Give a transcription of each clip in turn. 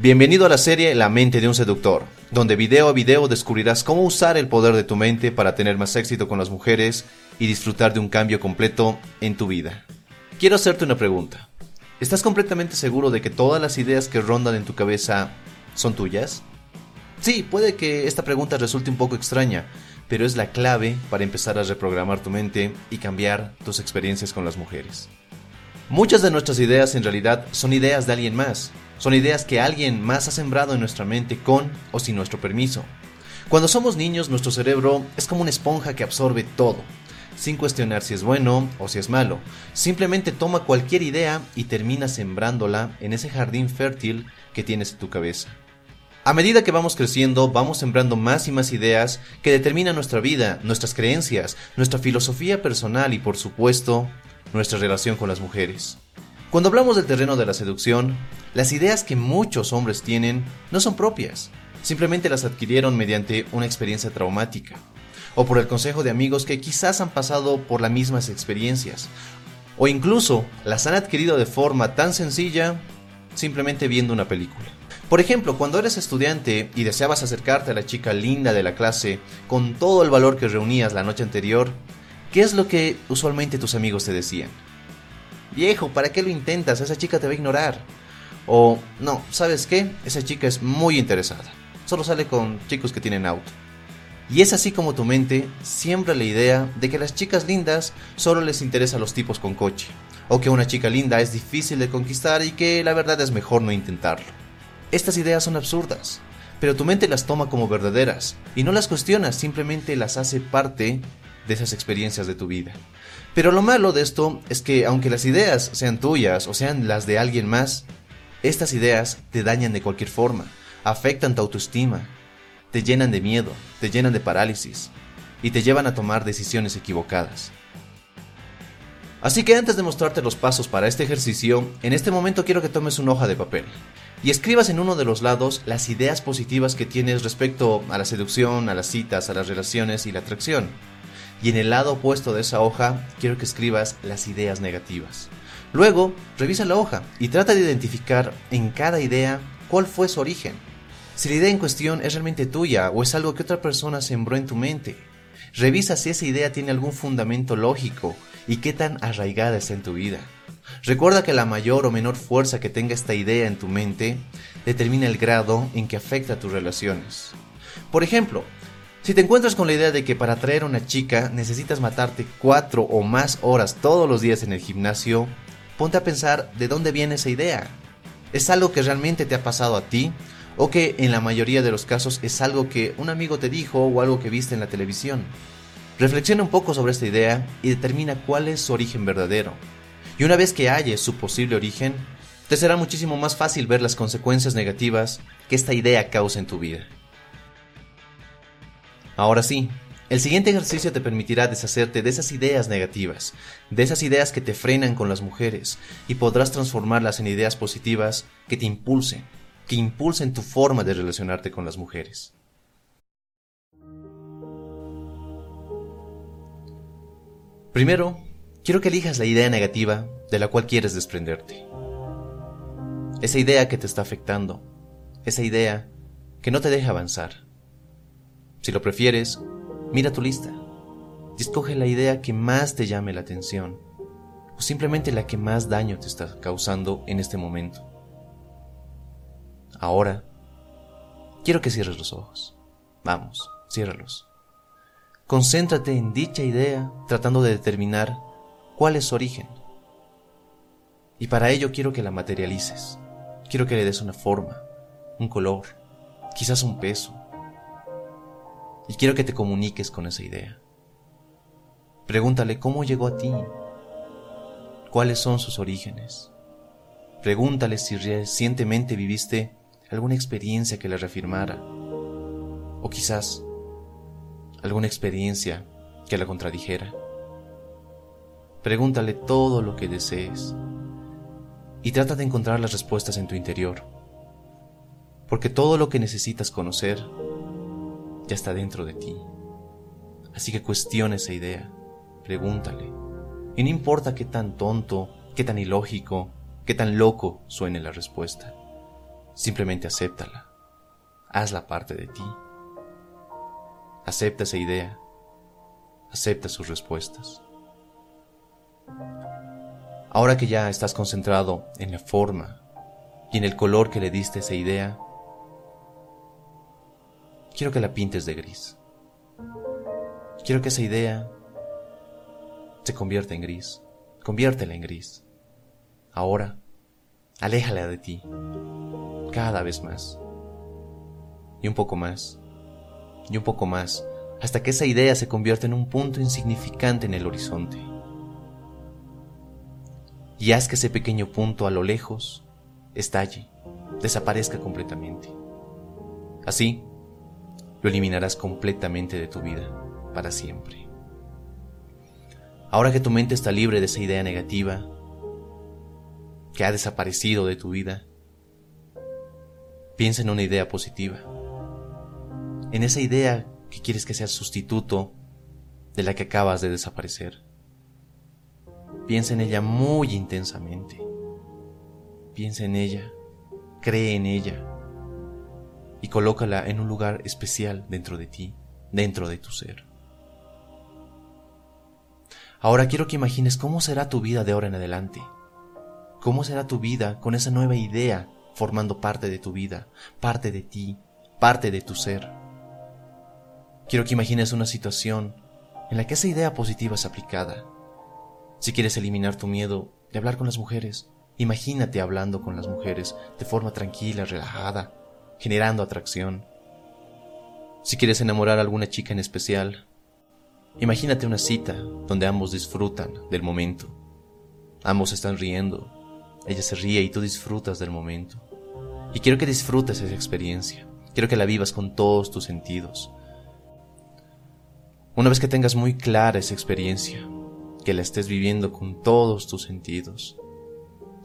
Bienvenido a la serie La mente de un seductor, donde video a video descubrirás cómo usar el poder de tu mente para tener más éxito con las mujeres y disfrutar de un cambio completo en tu vida. Quiero hacerte una pregunta. ¿Estás completamente seguro de que todas las ideas que rondan en tu cabeza son tuyas? Sí, puede que esta pregunta resulte un poco extraña, pero es la clave para empezar a reprogramar tu mente y cambiar tus experiencias con las mujeres. Muchas de nuestras ideas en realidad son ideas de alguien más, son ideas que alguien más ha sembrado en nuestra mente con o sin nuestro permiso. Cuando somos niños, nuestro cerebro es como una esponja que absorbe todo, sin cuestionar si es bueno o si es malo. Simplemente toma cualquier idea y termina sembrándola en ese jardín fértil que tienes en tu cabeza. A medida que vamos creciendo, vamos sembrando más y más ideas que determinan nuestra vida, nuestras creencias, nuestra filosofía personal y por supuesto, nuestra relación con las mujeres. Cuando hablamos del terreno de la seducción, las ideas que muchos hombres tienen no son propias, simplemente las adquirieron mediante una experiencia traumática, o por el consejo de amigos que quizás han pasado por las mismas experiencias, o incluso las han adquirido de forma tan sencilla simplemente viendo una película. Por ejemplo, cuando eres estudiante y deseabas acercarte a la chica linda de la clase con todo el valor que reunías la noche anterior, ¿qué es lo que usualmente tus amigos te decían? Viejo, ¿para qué lo intentas? Esa chica te va a ignorar. O, no, ¿sabes qué? Esa chica es muy interesada. Solo sale con chicos que tienen auto. Y es así como tu mente siembra la idea de que las chicas lindas solo les interesa a los tipos con coche. O que una chica linda es difícil de conquistar y que la verdad es mejor no intentarlo. Estas ideas son absurdas, pero tu mente las toma como verdaderas y no las cuestiona, simplemente las hace parte de esas experiencias de tu vida. Pero lo malo de esto es que aunque las ideas sean tuyas o sean las de alguien más, estas ideas te dañan de cualquier forma, afectan tu autoestima, te llenan de miedo, te llenan de parálisis y te llevan a tomar decisiones equivocadas. Así que antes de mostrarte los pasos para este ejercicio, en este momento quiero que tomes una hoja de papel y escribas en uno de los lados las ideas positivas que tienes respecto a la seducción, a las citas, a las relaciones y la atracción y en el lado opuesto de esa hoja quiero que escribas las ideas negativas. Luego, revisa la hoja y trata de identificar en cada idea cuál fue su origen. Si la idea en cuestión es realmente tuya o es algo que otra persona sembró en tu mente. Revisa si esa idea tiene algún fundamento lógico y qué tan arraigada está en tu vida. Recuerda que la mayor o menor fuerza que tenga esta idea en tu mente determina el grado en que afecta a tus relaciones. Por ejemplo, si te encuentras con la idea de que para atraer a una chica necesitas matarte cuatro o más horas todos los días en el gimnasio, ponte a pensar de dónde viene esa idea. ¿Es algo que realmente te ha pasado a ti? ¿O que en la mayoría de los casos es algo que un amigo te dijo o algo que viste en la televisión? Reflexiona un poco sobre esta idea y determina cuál es su origen verdadero. Y una vez que halles su posible origen, te será muchísimo más fácil ver las consecuencias negativas que esta idea causa en tu vida. Ahora sí, el siguiente ejercicio te permitirá deshacerte de esas ideas negativas, de esas ideas que te frenan con las mujeres, y podrás transformarlas en ideas positivas que te impulsen, que impulsen tu forma de relacionarte con las mujeres. Primero, quiero que elijas la idea negativa de la cual quieres desprenderte. Esa idea que te está afectando, esa idea que no te deja avanzar. Si lo prefieres, mira tu lista y escoge la idea que más te llame la atención o simplemente la que más daño te está causando en este momento. Ahora, quiero que cierres los ojos. Vamos, ciérralos. Concéntrate en dicha idea tratando de determinar cuál es su origen. Y para ello quiero que la materialices. Quiero que le des una forma, un color, quizás un peso, y quiero que te comuniques con esa idea. Pregúntale cómo llegó a ti, cuáles son sus orígenes. Pregúntale si recientemente viviste alguna experiencia que le reafirmara, o quizás alguna experiencia que la contradijera. Pregúntale todo lo que desees y trata de encontrar las respuestas en tu interior, porque todo lo que necesitas conocer ya está dentro de ti. Así que cuestiona esa idea, pregúntale. Y no importa qué tan tonto, qué tan ilógico, qué tan loco suene la respuesta. Simplemente acéptala. Hazla parte de ti. Acepta esa idea. Acepta sus respuestas. Ahora que ya estás concentrado en la forma y en el color que le diste a esa idea, quiero que la pintes de gris. Quiero que esa idea se convierta en gris. Conviértela en gris. Ahora, aléjala de ti. Cada vez más. Y un poco más. Y un poco más. Hasta que esa idea se convierta en un punto insignificante en el horizonte. Y haz que ese pequeño punto a lo lejos estalle, desaparezca completamente. Así, lo eliminarás completamente de tu vida, para siempre. Ahora que tu mente está libre de esa idea negativa, que ha desaparecido de tu vida, piensa en una idea positiva. En esa idea que quieres que sea sustituto de la que acabas de desaparecer. Piensa en ella muy intensamente. Piensa en ella, cree en ella y colócala en un lugar especial dentro de ti, dentro de tu ser. Ahora quiero que imagines cómo será tu vida de ahora en adelante. ¿Cómo será tu vida con esa nueva idea formando parte de tu vida, parte de ti, parte de tu ser? Quiero que imagines una situación en la que esa idea positiva es aplicada. Si quieres eliminar tu miedo de hablar con las mujeres, imagínate hablando con las mujeres de forma tranquila, relajada, generando atracción. Si quieres enamorar a alguna chica en especial, Imagínate una cita donde ambos disfrutan del momento. Ambos están riendo. Ella se ríe y tú disfrutas del momento. Y quiero que disfrutes esa experiencia. Quiero que la vivas con todos tus sentidos. Una vez que tengas muy clara esa experiencia, que la estés viviendo con todos tus sentidos,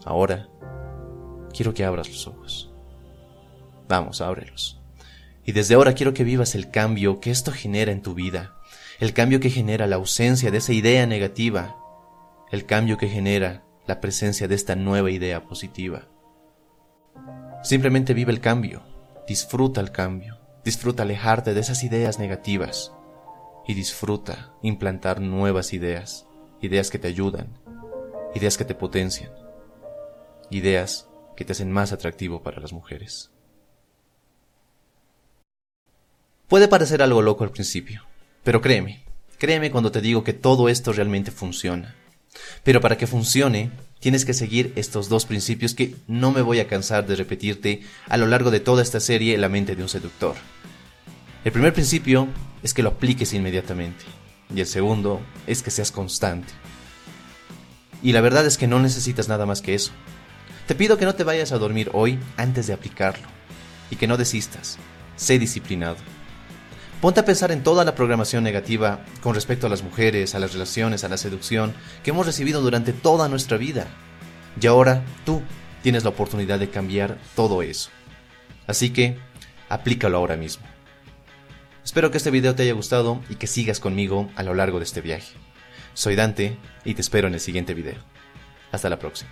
ahora quiero que abras los ojos. Vamos, ábrelos. Y desde ahora quiero que vivas el cambio que esto genera en tu vida, el cambio que genera la ausencia de esa idea negativa, el cambio que genera la presencia de esta nueva idea positiva. Simplemente vive el cambio, disfruta el cambio, disfruta alejarte de esas ideas negativas y disfruta implantar nuevas ideas, ideas que te ayudan, ideas que te potencian, ideas que te hacen más atractivo para las mujeres. Puede parecer algo loco al principio, pero créeme, créeme cuando te digo que todo esto realmente funciona. Pero para que funcione, tienes que seguir estos dos principios que no me voy a cansar de repetirte a lo largo de toda esta serie La mente de un seductor. El primer principio es que lo apliques inmediatamente. Y el segundo es que seas constante. Y la verdad es que no necesitas nada más que eso. Te pido que no te vayas a dormir hoy antes de aplicarlo. Y que no desistas. Sé disciplinado. Ponte a pensar en toda la programación negativa con respecto a las mujeres, a las relaciones, a la seducción que hemos recibido durante toda nuestra vida. Y ahora tú tienes la oportunidad de cambiar todo eso. Así que, aplícalo ahora mismo. Espero que este video te haya gustado y que sigas conmigo a lo largo de este viaje. Soy Dante y te espero en el siguiente video. Hasta la próxima.